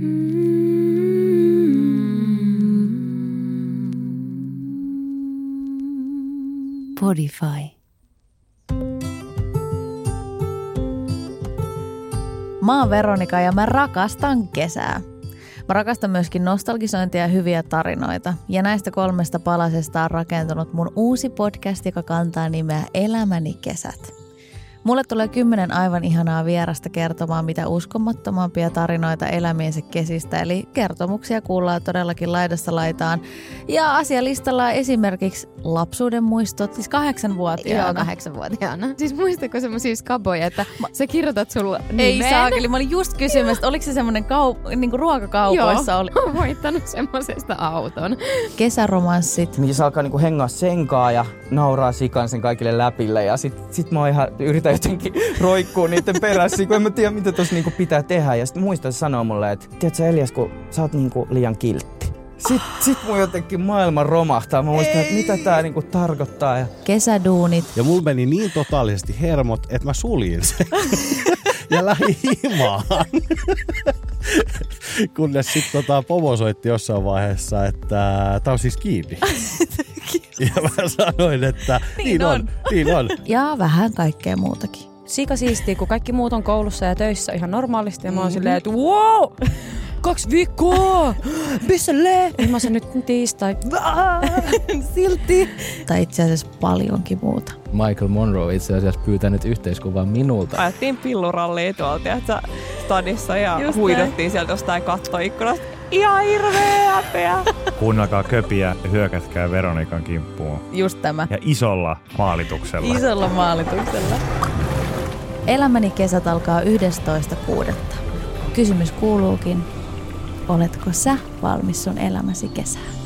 Podify. Mä oon Veronika ja mä rakastan kesää. Mä rakastan myöskin nostalgisointia ja hyviä tarinoita. Ja näistä kolmesta palasesta on rakentunut mun uusi podcast, joka kantaa nimeä Elämäni kesät. Mulle tulee kymmenen aivan ihanaa vierasta kertomaan mitä uskomattomampia tarinoita elämiensä kesistä, eli kertomuksia kuullaan todellakin laidassa laitaan. Ja asialistalla on esimerkiksi lapsuuden muistot, siis kahdeksanvuotiaana. Joo, kahdeksanvuotiaana. Siis muistatko semmoisia skaboja, että Ma... sä kirjoitat sulla nimen? Ei saakeli, mä olin just kysymässä, että oliko se semmoinen kaup- niinku ruokakaupoissa? Joo, oli? mä voittanut semmoisesta auton. Kesäromanssit. Missä alkaa niinku hengaa senkaa ja nauraa sikan sen kaikille läpille ja sit, sit mä ihan yritän jotenkin roikkuu niiden perässä, kun en mä tiedä mitä tuossa niinku pitää tehdä. Ja sitten muistan sanoa mulle, että tiedätkö Elias, kun sä oot niinku liian kiltti. Sitten sit mun jotenkin maailma romahtaa. Mä muistan, että mitä tää niinku tarkoittaa. Ja... Kesäduunit. Ja mulla meni niin totaalisesti hermot, että mä suljin sen. ja lähdin himaan. Kunnes sitten tota, Pomo soitti jossain vaiheessa, että tää on siis kiinni. ja mä sanoin, että niin, niin on. on, niin on. Ja vähän kaikkea muutakin. Sika siistiä, kun kaikki muut on koulussa ja töissä ihan normaalisti. Ja mä oon mm-hmm. silleen, että wow! Kaksi viikkoa! Missä le? Niin mä sen nyt tiistai. Silti. Tai itse asiassa paljonkin muuta. Michael Monroe itse asiassa pyytänyt yhteiskuvaa minulta. Ajettiin pillurallia tuolta tiedätkö, stadissa ja Just huidottiin näin. sieltä jostain kattoikkunasta. Ihan hirveä häpeä. Kuunnelkaa köpiä ja hyökätkää Veronikan kimppuun. Just tämä. Ja isolla maalituksella. Isolla maalituksella. Elämäni kesät alkaa 11.6. Kysymys kuuluukin, oletko sä valmis sun elämäsi kesään?